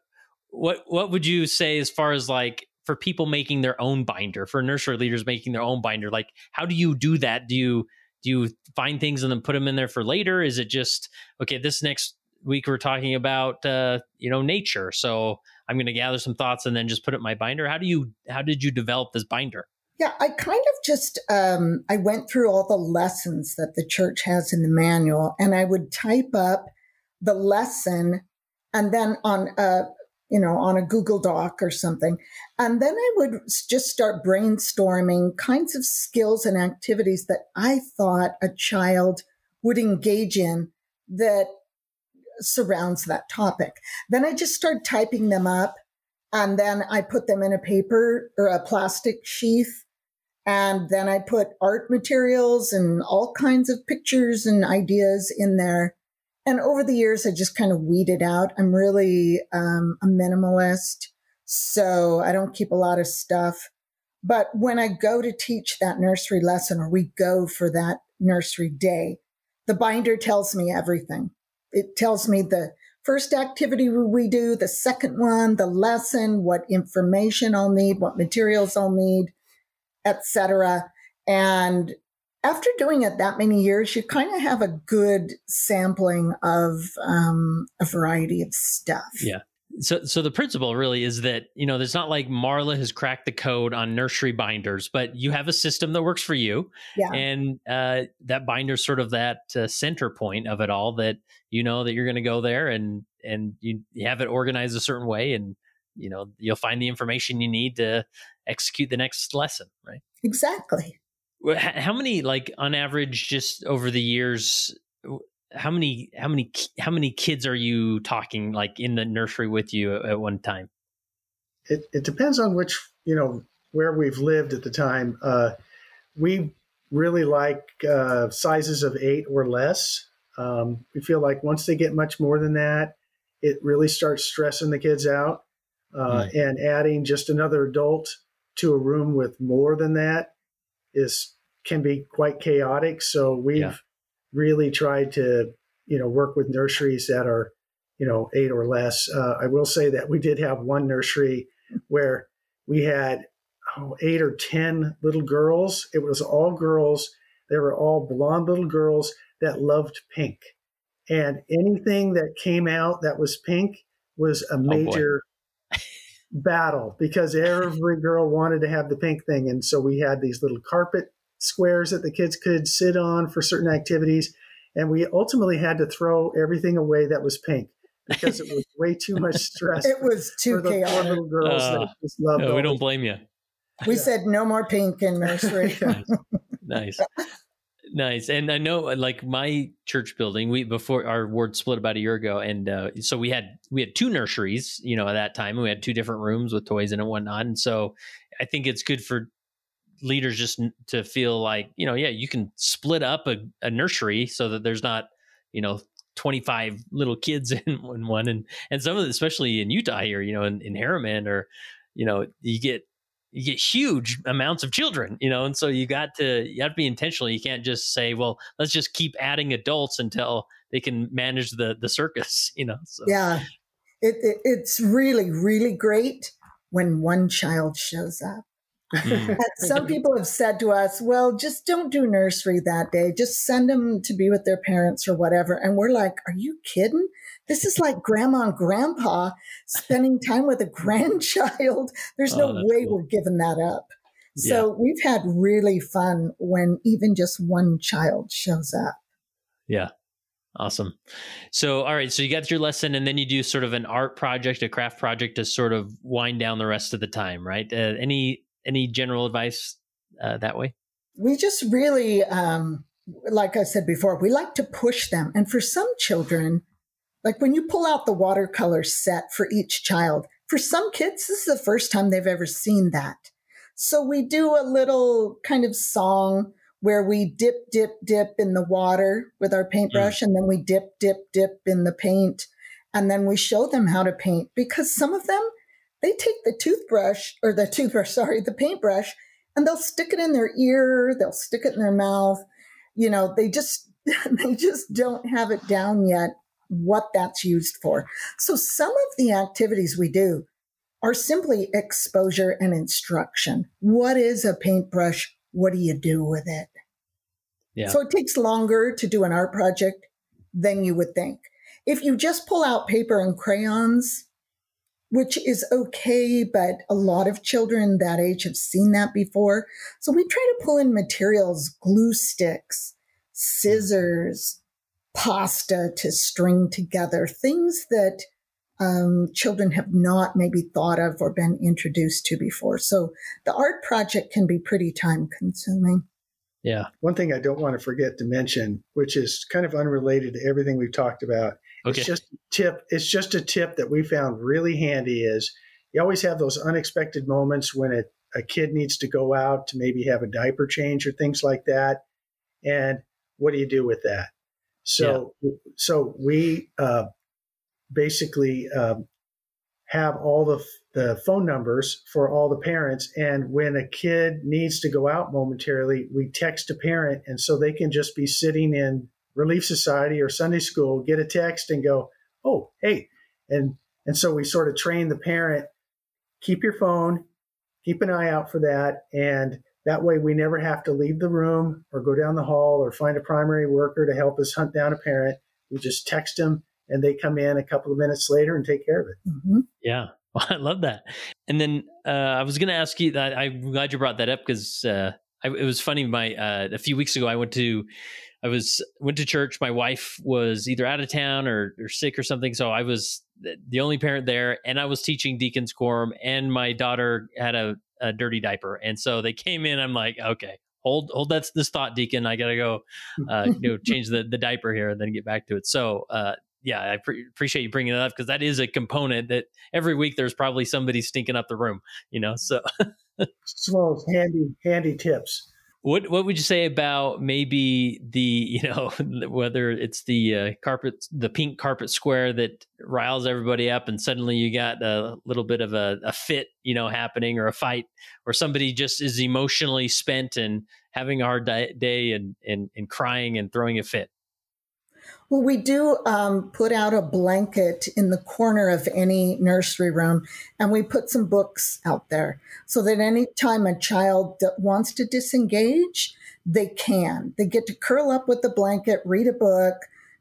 what what would you say as far as like for people making their own binder, for nursery leaders making their own binder? Like, how do you do that? Do you do you find things and then put them in there for later? Is it just okay? This next week we're talking about uh, you know nature, so I'm going to gather some thoughts and then just put it in my binder. How do you how did you develop this binder? Yeah, I kind of just um, I went through all the lessons that the church has in the manual, and I would type up the lesson, and then on a you know on a Google Doc or something, and then I would just start brainstorming kinds of skills and activities that I thought a child would engage in that surrounds that topic. Then I just start typing them up and then I put them in a paper or a plastic sheath. And then I put art materials and all kinds of pictures and ideas in there. And over the years, I just kind of weeded out. I'm really um, a minimalist. So I don't keep a lot of stuff. But when I go to teach that nursery lesson or we go for that nursery day, the binder tells me everything. It tells me the first activity we do, the second one, the lesson, what information I'll need, what materials I'll need, etc. And after doing it that many years, you kind of have a good sampling of um, a variety of stuff. Yeah so so the principle really is that you know there's not like marla has cracked the code on nursery binders but you have a system that works for you yeah. and uh, that binder's sort of that uh, center point of it all that you know that you're going to go there and and you, you have it organized a certain way and you know you'll find the information you need to execute the next lesson right exactly how many like on average just over the years how many how many how many kids are you talking like in the nursery with you at, one time? It, it depends on which you know where we've lived at the time. Uh, we really like uh, sizes of eight or less. Um, we feel like once they get much more than that, it really starts stressing the kids out. Uh, mm. And adding just another adult to a room with more than that is can be quite chaotic. So we've yeah really tried to, you know, work with nurseries that are, you know, eight or less. Uh, I will say that we did have one nursery where we had oh, eight or 10 little girls. It was all girls. They were all blonde little girls that loved pink. And anything that came out that was pink was a oh, major oh battle because every girl wanted to have the pink thing. And so we had these little carpet squares that the kids could sit on for certain activities. And we ultimately had to throw everything away that was pink because it was way too much stress. it was too for chaotic. poor little girls uh, that just loved. No, we don't blame you. We yeah. said no more pink in nursery. nice. nice. And I know like my church building, we before our ward split about a year ago. And uh, so we had we had two nurseries, you know, at that time. We had two different rooms with toys in and whatnot. And so I think it's good for leaders just to feel like you know yeah you can split up a, a nursery so that there's not you know 25 little kids in, one and and some of the, especially in utah here you know in, in Herriman or you know you get you get huge amounts of children you know and so you got to you have to be intentional. You can't just say well let's just keep adding adults until they can manage the the circus you know so. yeah. It, it, it's really really great when one child shows up Mm. some people have said to us, well, just don't do nursery that day. Just send them to be with their parents or whatever. And we're like, are you kidding? This is like grandma and grandpa spending time with a grandchild. There's no oh, way cool. we're giving that up. So yeah. we've had really fun when even just one child shows up. Yeah. Awesome. So, all right. So you got your lesson, and then you do sort of an art project, a craft project to sort of wind down the rest of the time, right? Uh, any any general advice uh, that way? We just really, um, like I said before, we like to push them, and for some children, like when you pull out the watercolor set for each child, for some kids, this is the first time they've ever seen that. So we do a little kind of song where we dip, dip, dip in the water with our paintbrush, mm. and then we dip, dip, dip in the paint. And then we show them how to paint because some of them, they take the toothbrush or the toothbrush, sorry, the paintbrush, and they'll stick it in their ear, they'll stick it in their mouth. You know, they just, they just don't have it down yet what that's used for. So some of the activities we do are simply exposure and instruction. What is a paintbrush? What do you do with it? Yeah. So it takes longer to do an art project than you would think. If you just pull out paper and crayons, which is okay, but a lot of children that age have seen that before. So we try to pull in materials, glue sticks, scissors, pasta to string together, things that um, children have not maybe thought of or been introduced to before. So the art project can be pretty time consuming. Yeah. One thing I don't want to forget to mention, which is kind of unrelated to everything we've talked about, okay. it's just a tip. It's just a tip that we found really handy is you always have those unexpected moments when it, a kid needs to go out to maybe have a diaper change or things like that. And what do you do with that? So, yeah. so we uh, basically um, have all the, the phone numbers for all the parents. And when a kid needs to go out momentarily, we text a parent. And so they can just be sitting in Relief Society or Sunday school, get a text and go, oh, hey. And, and so we sort of train the parent keep your phone, keep an eye out for that. And that way, we never have to leave the room or go down the hall or find a primary worker to help us hunt down a parent. We just text them and they come in a couple of minutes later and take care of it. Mm-hmm. Yeah. Well, I love that. And then uh, I was going to ask you that. I'm glad you brought that up because uh, it was funny. My uh, a few weeks ago, I went to I was went to church. My wife was either out of town or, or sick or something, so I was the only parent there, and I was teaching deacon's quorum, and my daughter had a, a dirty diaper, and so they came in. I'm like, okay, hold hold that's this thought, deacon. I gotta go, uh, you know, change the the diaper here, and then get back to it. So uh, yeah, I pre- appreciate you bringing it up because that is a component that every week there's probably somebody stinking up the room, you know. So, so handy handy tips. What what would you say about maybe the you know whether it's the uh, carpet the pink carpet square that riles everybody up and suddenly you got a little bit of a, a fit you know happening or a fight or somebody just is emotionally spent and having a hard day and and, and crying and throwing a fit well, we do um, put out a blanket in the corner of any nursery room, and we put some books out there so that anytime a child wants to disengage, they can. They get to curl up with the blanket, read a book,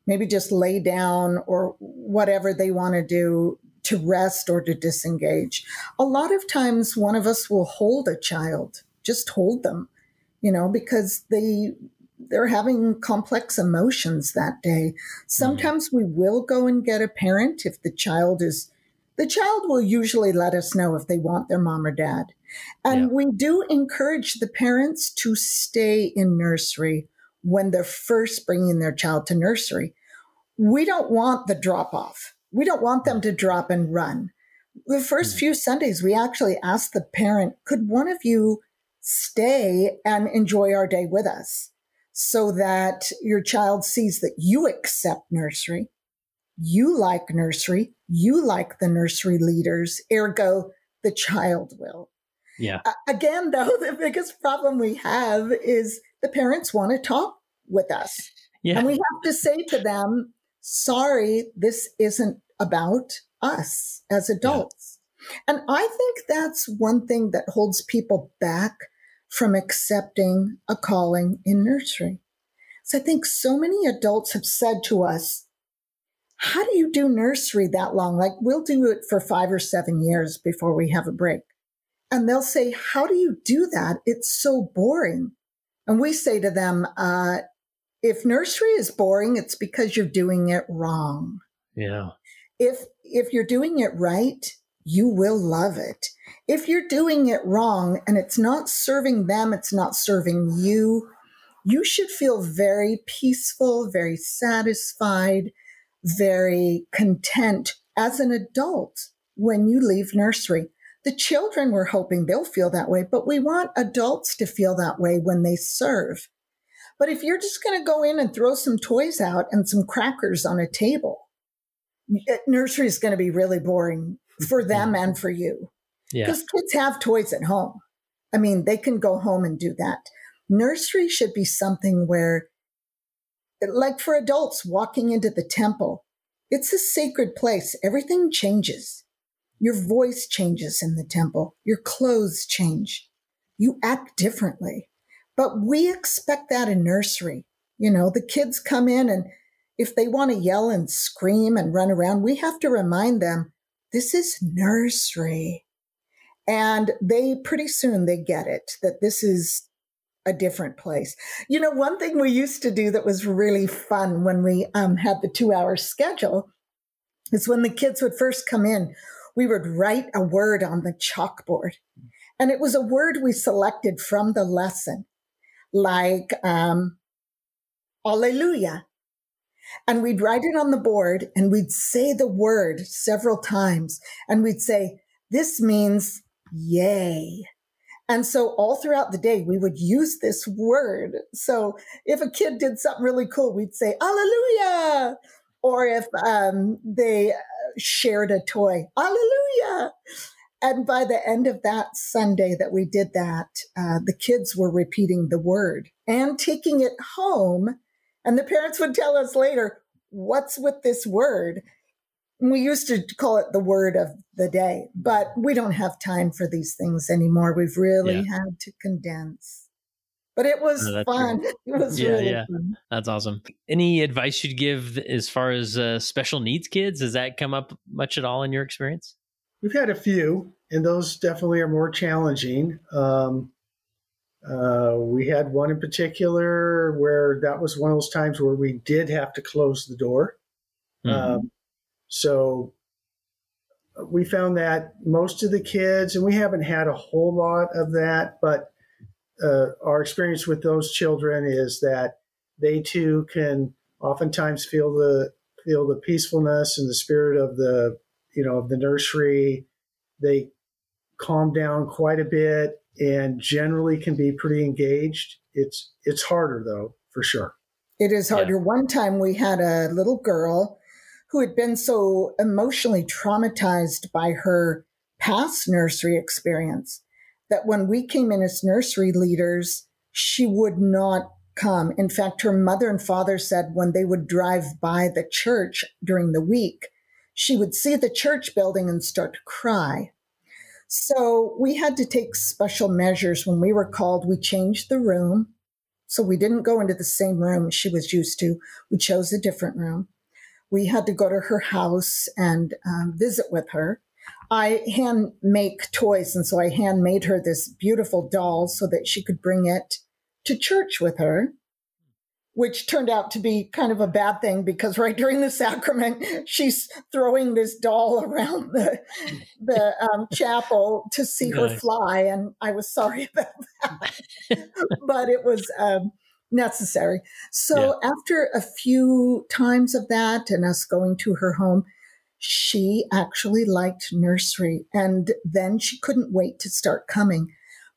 maybe just lay down or whatever they want to do to rest or to disengage. A lot of times, one of us will hold a child, just hold them, you know, because they they're having complex emotions that day. Sometimes mm-hmm. we will go and get a parent if the child is the child will usually let us know if they want their mom or dad. And yeah. we do encourage the parents to stay in nursery when they're first bringing their child to nursery. We don't want the drop off. We don't want them to drop and run. The 1st mm-hmm. few Sundays, we actually asked the parent, could one of you stay and enjoy our day with us? So that your child sees that you accept nursery, you like nursery, you like the nursery leaders, ergo, the child will. Yeah. Uh, again, though, the biggest problem we have is the parents want to talk with us. Yeah. And we have to say to them, sorry, this isn't about us as adults. Yeah. And I think that's one thing that holds people back from accepting a calling in nursery. So I think so many adults have said to us, how do you do nursery that long? Like we'll do it for five or seven years before we have a break. And they'll say, how do you do that? It's so boring. And we say to them, uh, if nursery is boring, it's because you're doing it wrong. Yeah. If if you're doing it right, you will love it. If you're doing it wrong and it's not serving them, it's not serving you, you should feel very peaceful, very satisfied, very content as an adult when you leave nursery. The children, we're hoping they'll feel that way, but we want adults to feel that way when they serve. But if you're just going to go in and throw some toys out and some crackers on a table, eh, nursery is going to be really boring for them and for you. Because yeah. kids have toys at home. I mean, they can go home and do that. Nursery should be something where, like for adults walking into the temple, it's a sacred place. Everything changes. Your voice changes in the temple. Your clothes change. You act differently. But we expect that in nursery. You know, the kids come in and if they want to yell and scream and run around, we have to remind them this is nursery. And they pretty soon they get it that this is a different place. You know, one thing we used to do that was really fun when we um, had the two hour schedule is when the kids would first come in, we would write a word on the chalkboard. And it was a word we selected from the lesson, like um, Alleluia. And we'd write it on the board and we'd say the word several times. And we'd say, This means yay. And so all throughout the day, we would use this word. So if a kid did something really cool, we'd say, Alleluia. Or if um, they uh, shared a toy, Alleluia. And by the end of that Sunday that we did that, uh, the kids were repeating the word and taking it home. And the parents would tell us later, what's with this word? we used to call it the word of the day, but we don't have time for these things anymore. We've really yeah. had to condense. But it was oh, fun. Great. It was yeah, really yeah. fun. That's awesome. Any advice you'd give as far as uh, special needs kids? Has that come up much at all in your experience? We've had a few, and those definitely are more challenging. Um, uh, we had one in particular where that was one of those times where we did have to close the door. Mm-hmm. Um, so we found that most of the kids, and we haven't had a whole lot of that, but uh, our experience with those children is that they too can oftentimes feel the feel the peacefulness and the spirit of the you know of the nursery. They calm down quite a bit and generally can be pretty engaged. It's it's harder though, for sure. It is harder. Yeah. One time we had a little girl who had been so emotionally traumatized by her past nursery experience that when we came in as nursery leaders, she would not come. In fact, her mother and father said when they would drive by the church during the week, she would see the church building and start to cry. So we had to take special measures when we were called. We changed the room. So we didn't go into the same room she was used to. We chose a different room we had to go to her house and um, visit with her. I hand make toys, and so I hand made her this beautiful doll so that she could bring it to church with her, which turned out to be kind of a bad thing because right during the sacrament, she's throwing this doll around the the um, chapel to see her fly, and I was sorry about that, but it was. Um, necessary. So yeah. after a few times of that and us going to her home, she actually liked nursery and then she couldn't wait to start coming.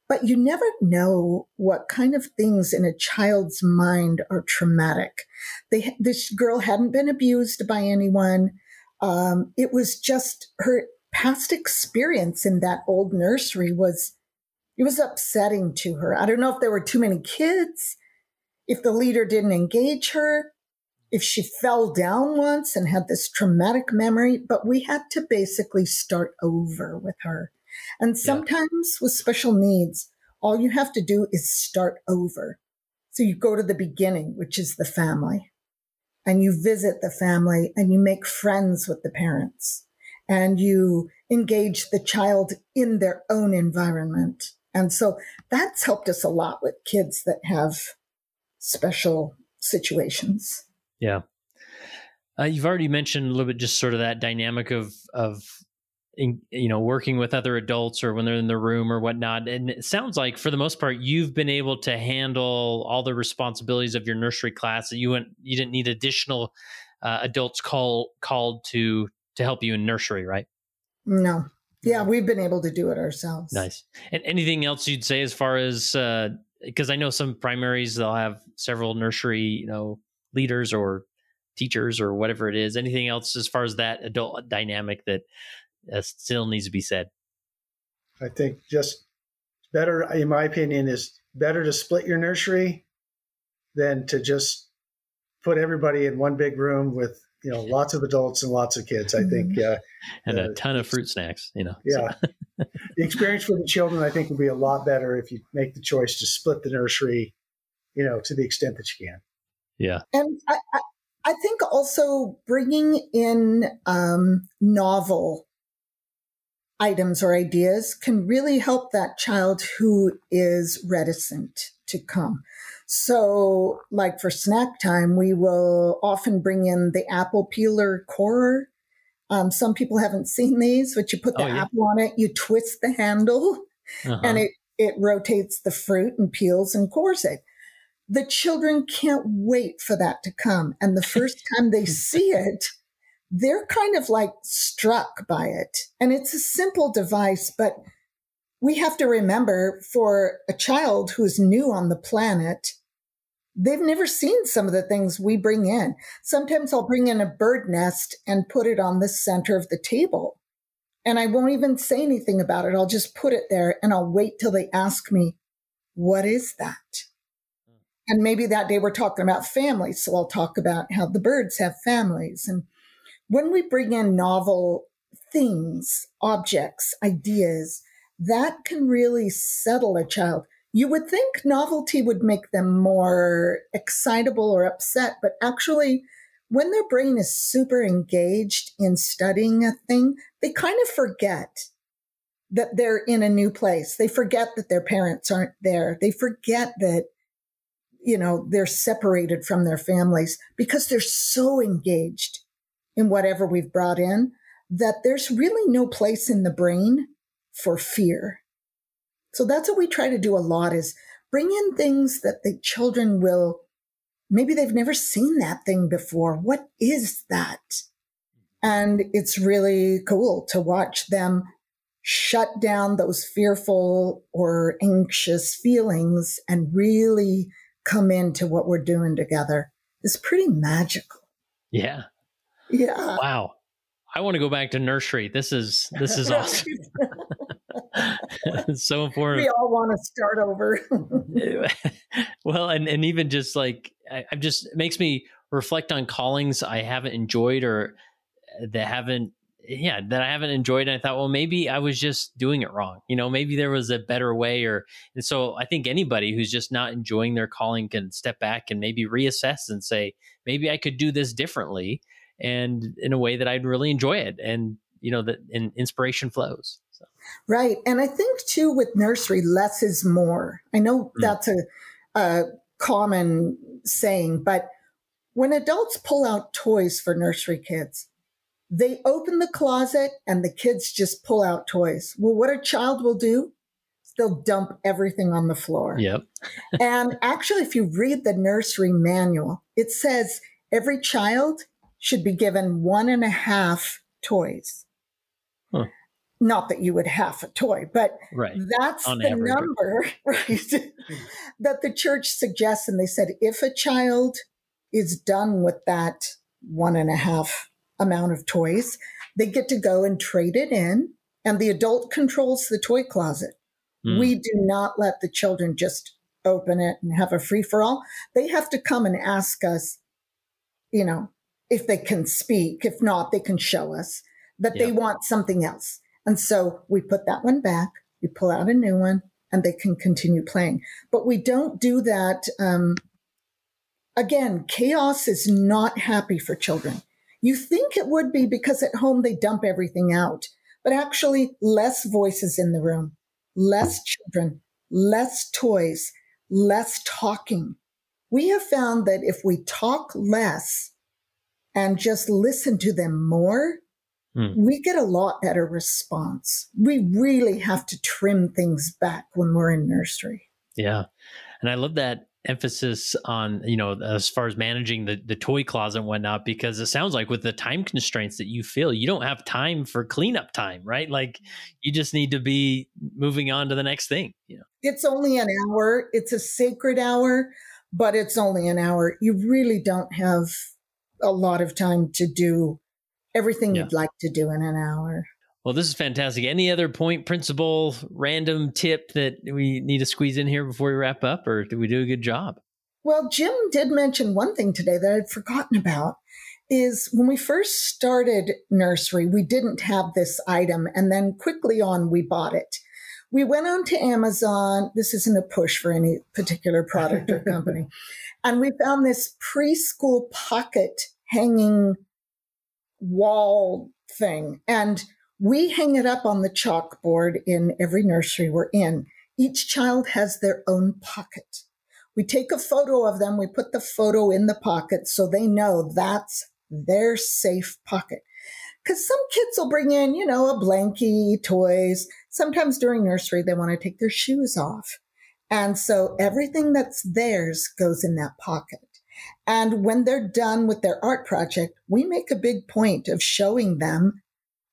But you never know what kind of things in a child's mind are traumatic. They, this girl hadn't been abused by anyone. Um, it was just her past experience in that old nursery was, it was upsetting to her. I don't know if there were too many kids if the leader didn't engage her, if she fell down once and had this traumatic memory, but we had to basically start over with her. And sometimes yeah. with special needs, all you have to do is start over. So you go to the beginning, which is the family, and you visit the family and you make friends with the parents and you engage the child in their own environment. And so that's helped us a lot with kids that have special situations. Yeah. Uh, you've already mentioned a little bit just sort of that dynamic of of in, you know working with other adults or when they're in the room or whatnot. And it sounds like for the most part you've been able to handle all the responsibilities of your nursery class. That you went you didn't need additional uh, adults call called to to help you in nursery right? No. Yeah we've been able to do it ourselves. Nice. And anything else you'd say as far as because uh, i know some primaries they'll have several nursery you know leaders or teachers or whatever it is. Anything else as far as that adult dynamic that uh, still needs to be said. I think just better, in my opinion, is better to split your nursery than to just put everybody in one big room with you know lots of adults and lots of kids. I think uh, and a uh, ton of fruit snacks. You know, yeah. So. the experience for the children, I think, will be a lot better if you make the choice to split the nursery. You know, to the extent that you can. Yeah, and I, I, I think also bringing in um, novel items or ideas can really help that child who is reticent to come. So, like for snack time, we will often bring in the apple peeler corer. Um, some people haven't seen these, but you put the oh, yeah. apple on it, you twist the handle, uh-huh. and it, it rotates the fruit and peels and cores it. The children can't wait for that to come. And the first time they see it, they're kind of like struck by it. And it's a simple device, but we have to remember for a child who's new on the planet, they've never seen some of the things we bring in. Sometimes I'll bring in a bird nest and put it on the center of the table. And I won't even say anything about it. I'll just put it there and I'll wait till they ask me, what is that? And maybe that day we're talking about families. So I'll talk about how the birds have families and when we bring in novel things, objects, ideas, that can really settle a child. You would think novelty would make them more excitable or upset, but actually, when their brain is super engaged in studying a thing, they kind of forget that they're in a new place. They forget that their parents aren't there. They forget that, you know, they're separated from their families because they're so engaged in whatever we've brought in that there's really no place in the brain for fear. So that's what we try to do a lot is bring in things that the children will maybe they've never seen that thing before. What is that? And it's really cool to watch them shut down those fearful or anxious feelings and really come into what we're doing together. It's pretty magical. Yeah. Yeah. Wow. I want to go back to nursery. This is this is awesome. it's so important. We all want to start over. well, and and even just like I, I just it makes me reflect on callings I haven't enjoyed or uh, that haven't yeah that I haven't enjoyed. And I thought, well, maybe I was just doing it wrong. You know, maybe there was a better way. Or and so I think anybody who's just not enjoying their calling can step back and maybe reassess and say, maybe I could do this differently and in a way that I'd really enjoy it. And, you know, that and inspiration flows. So. Right. And I think too with nursery, less is more. I know mm. that's a, a common saying, but when adults pull out toys for nursery kids, they open the closet and the kids just pull out toys. Well, what a child will do, they'll dump everything on the floor. Yep. and actually, if you read the nursery manual, it says every child should be given one and a half toys. Huh. Not that you would half a toy, but right. that's On the average. number, right? that the church suggests. And they said if a child is done with that one and a half amount of toys, they get to go and trade it in, and the adult controls the toy closet. Mm. We do not let the children just open it and have a free for all. They have to come and ask us, you know, if they can speak. If not, they can show us that they want something else. And so we put that one back, we pull out a new one, and they can continue playing. But we don't do that. Um, again, chaos is not happy for children. You think it would be because at home they dump everything out, but actually, less voices in the room, less children, less toys, less talking we have found that if we talk less and just listen to them more, hmm. we get a lot better response. We really have to trim things back when we're in nursery. Yeah. And I love that emphasis on you know as far as managing the, the toy closet and whatnot because it sounds like with the time constraints that you feel you don't have time for cleanup time right like you just need to be moving on to the next thing you know it's only an hour it's a sacred hour but it's only an hour you really don't have a lot of time to do everything yeah. you'd like to do in an hour well, this is fantastic. Any other point, principle, random tip that we need to squeeze in here before we wrap up, or did we do a good job? Well, Jim did mention one thing today that I'd forgotten about is when we first started nursery, we didn't have this item, and then quickly on, we bought it. We went on to Amazon. This isn't a push for any particular product or company. And we found this preschool pocket hanging wall thing. And we hang it up on the chalkboard in every nursery we're in. Each child has their own pocket. We take a photo of them, we put the photo in the pocket so they know that's their safe pocket. Because some kids will bring in, you know, a blankie, toys. Sometimes during nursery, they want to take their shoes off. And so everything that's theirs goes in that pocket. And when they're done with their art project, we make a big point of showing them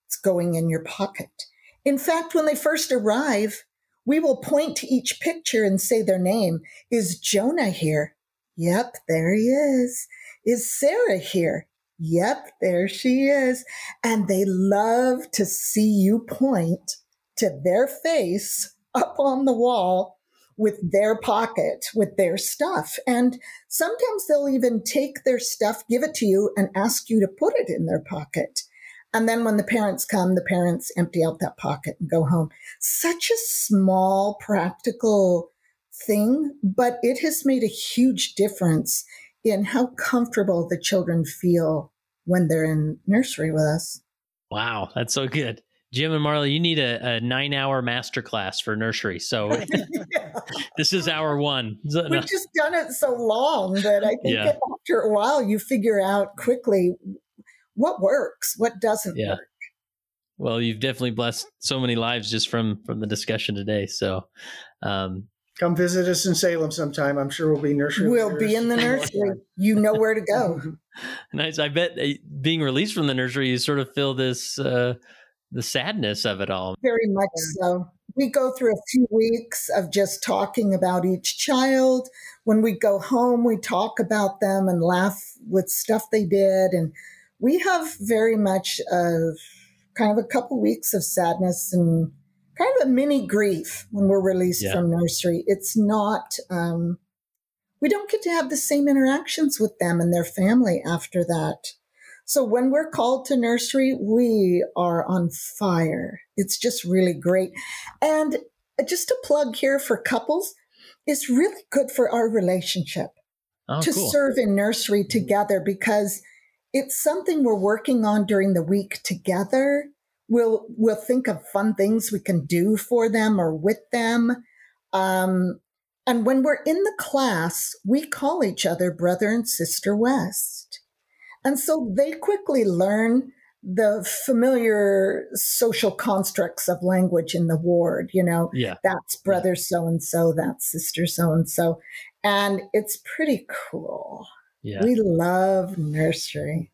it's going in your pocket. In fact, when they first arrive, we will point to each picture and say their name. Is Jonah here? Yep, there he is. Is Sarah here? Yep, there she is. And they love to see you point to their face up on the wall with their pocket, with their stuff. And sometimes they'll even take their stuff, give it to you, and ask you to put it in their pocket. And then when the parents come, the parents empty out that pocket and go home. Such a small, practical thing, but it has made a huge difference in how comfortable the children feel when they're in nursery with us. Wow, that's so good. Jim and Marla, you need a, a nine hour masterclass for nursery. So yeah. this is hour one. We've just done it so long that I think yeah. after a while you figure out quickly what works, what doesn't yeah. work. Well, you've definitely blessed so many lives just from from the discussion today. So, um, come visit us in Salem sometime. I'm sure we'll be nursery. We'll be in the nursery. you know where to go. nice. I bet uh, being released from the nursery, you sort of feel this uh, the sadness of it all. Very much so. We go through a few weeks of just talking about each child. When we go home, we talk about them and laugh with stuff they did and we have very much of kind of a couple weeks of sadness and kind of a mini grief when we're released yeah. from nursery. It's not, um, we don't get to have the same interactions with them and their family after that. So when we're called to nursery, we are on fire. It's just really great. And just a plug here for couples, it's really good for our relationship oh, to cool. serve in nursery together because it's something we're working on during the week together. We'll we'll think of fun things we can do for them or with them. Um, and when we're in the class, we call each other brother and sister West. And so they quickly learn the familiar social constructs of language in the ward. You know, yeah. that's brother so and so, that's sister so and so. And it's pretty cool. Yeah. We love nursery.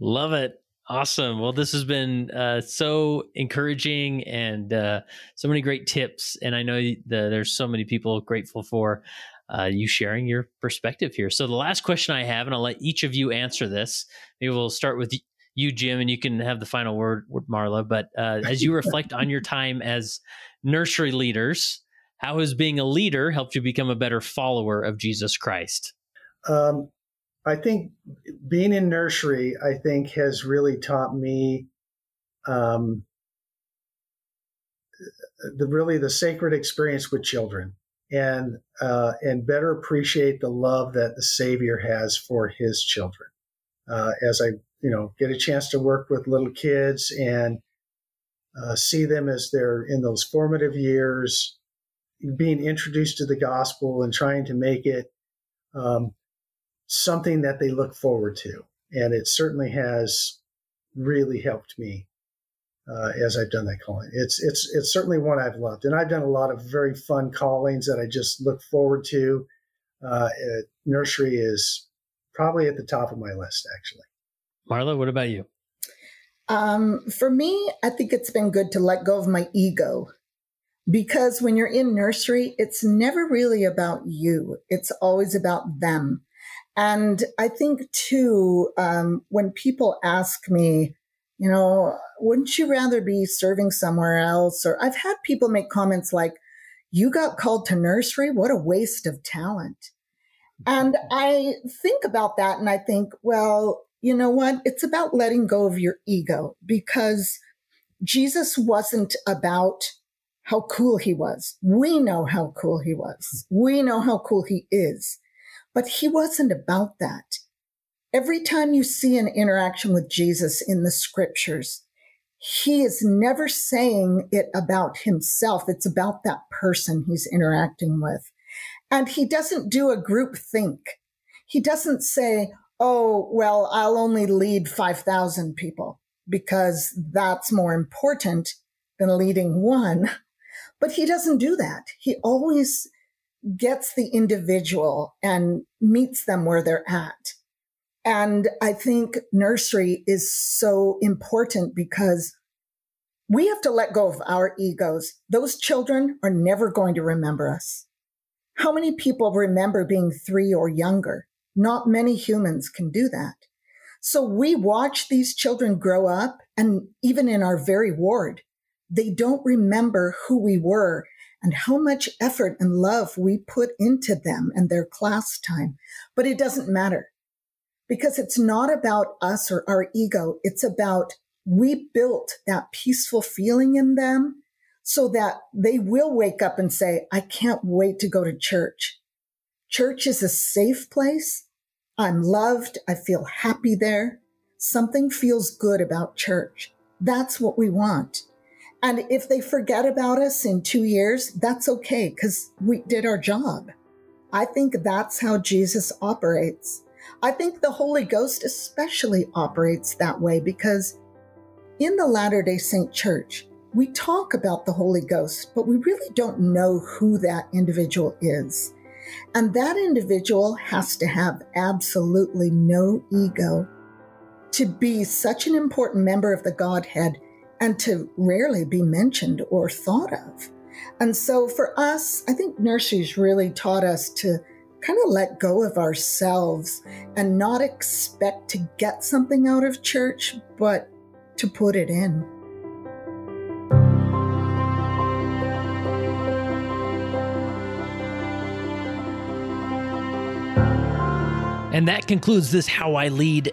Love it. Awesome. Well, this has been uh, so encouraging and uh, so many great tips. And I know the, there's so many people grateful for uh, you sharing your perspective here. So, the last question I have, and I'll let each of you answer this. Maybe we'll start with you, Jim, and you can have the final word, Marla. But uh, as you reflect on your time as nursery leaders, how has being a leader helped you become a better follower of Jesus Christ? Um, I think being in nursery, I think, has really taught me um, the really the sacred experience with children, and uh, and better appreciate the love that the Savior has for His children. Uh, as I you know get a chance to work with little kids and uh, see them as they're in those formative years, being introduced to the gospel and trying to make it um, something that they look forward to. And it certainly has really helped me uh, as I've done that calling. It's it's it's certainly one I've loved, and I've done a lot of very fun callings that I just look forward to. Uh, nursery is probably at the top of my list, actually. Marla, what about you? Um, for me, I think it's been good to let go of my ego because when you're in nursery, it's never really about you. It's always about them. And I think too, um, when people ask me, you know, wouldn't you rather be serving somewhere else? Or I've had people make comments like, you got called to nursery? What a waste of talent. And I think about that and I think, well, you know what? It's about letting go of your ego because Jesus wasn't about how cool he was. We know how cool he was. We know how cool he is, but he wasn't about that. Every time you see an interaction with Jesus in the scriptures, he is never saying it about himself. It's about that person he's interacting with. And he doesn't do a group think. He doesn't say, Oh, well, I'll only lead 5,000 people because that's more important than leading one. But he doesn't do that. He always gets the individual and meets them where they're at. And I think nursery is so important because we have to let go of our egos. Those children are never going to remember us. How many people remember being three or younger? Not many humans can do that. So we watch these children grow up and even in our very ward, they don't remember who we were and how much effort and love we put into them and their class time. But it doesn't matter because it's not about us or our ego. It's about we built that peaceful feeling in them so that they will wake up and say, I can't wait to go to church. Church is a safe place. I'm loved. I feel happy there. Something feels good about church. That's what we want. And if they forget about us in two years, that's okay because we did our job. I think that's how Jesus operates. I think the Holy Ghost especially operates that way because in the Latter day Saint Church, we talk about the Holy Ghost, but we really don't know who that individual is. And that individual has to have absolutely no ego to be such an important member of the Godhead and to rarely be mentioned or thought of. And so for us, I think nurseries really taught us to kind of let go of ourselves and not expect to get something out of church, but to put it in. And that concludes this How I Lead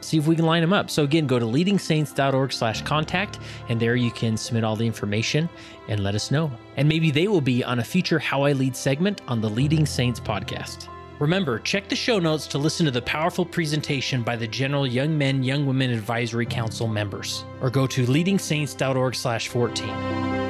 see if we can line them up. So again, go to leadingsaints.org slash contact, and there you can submit all the information and let us know. And maybe they will be on a future How I Lead segment on the Leading Saints podcast. Remember, check the show notes to listen to the powerful presentation by the General Young Men, Young Women Advisory Council members, or go to leadingsaints.org slash 14.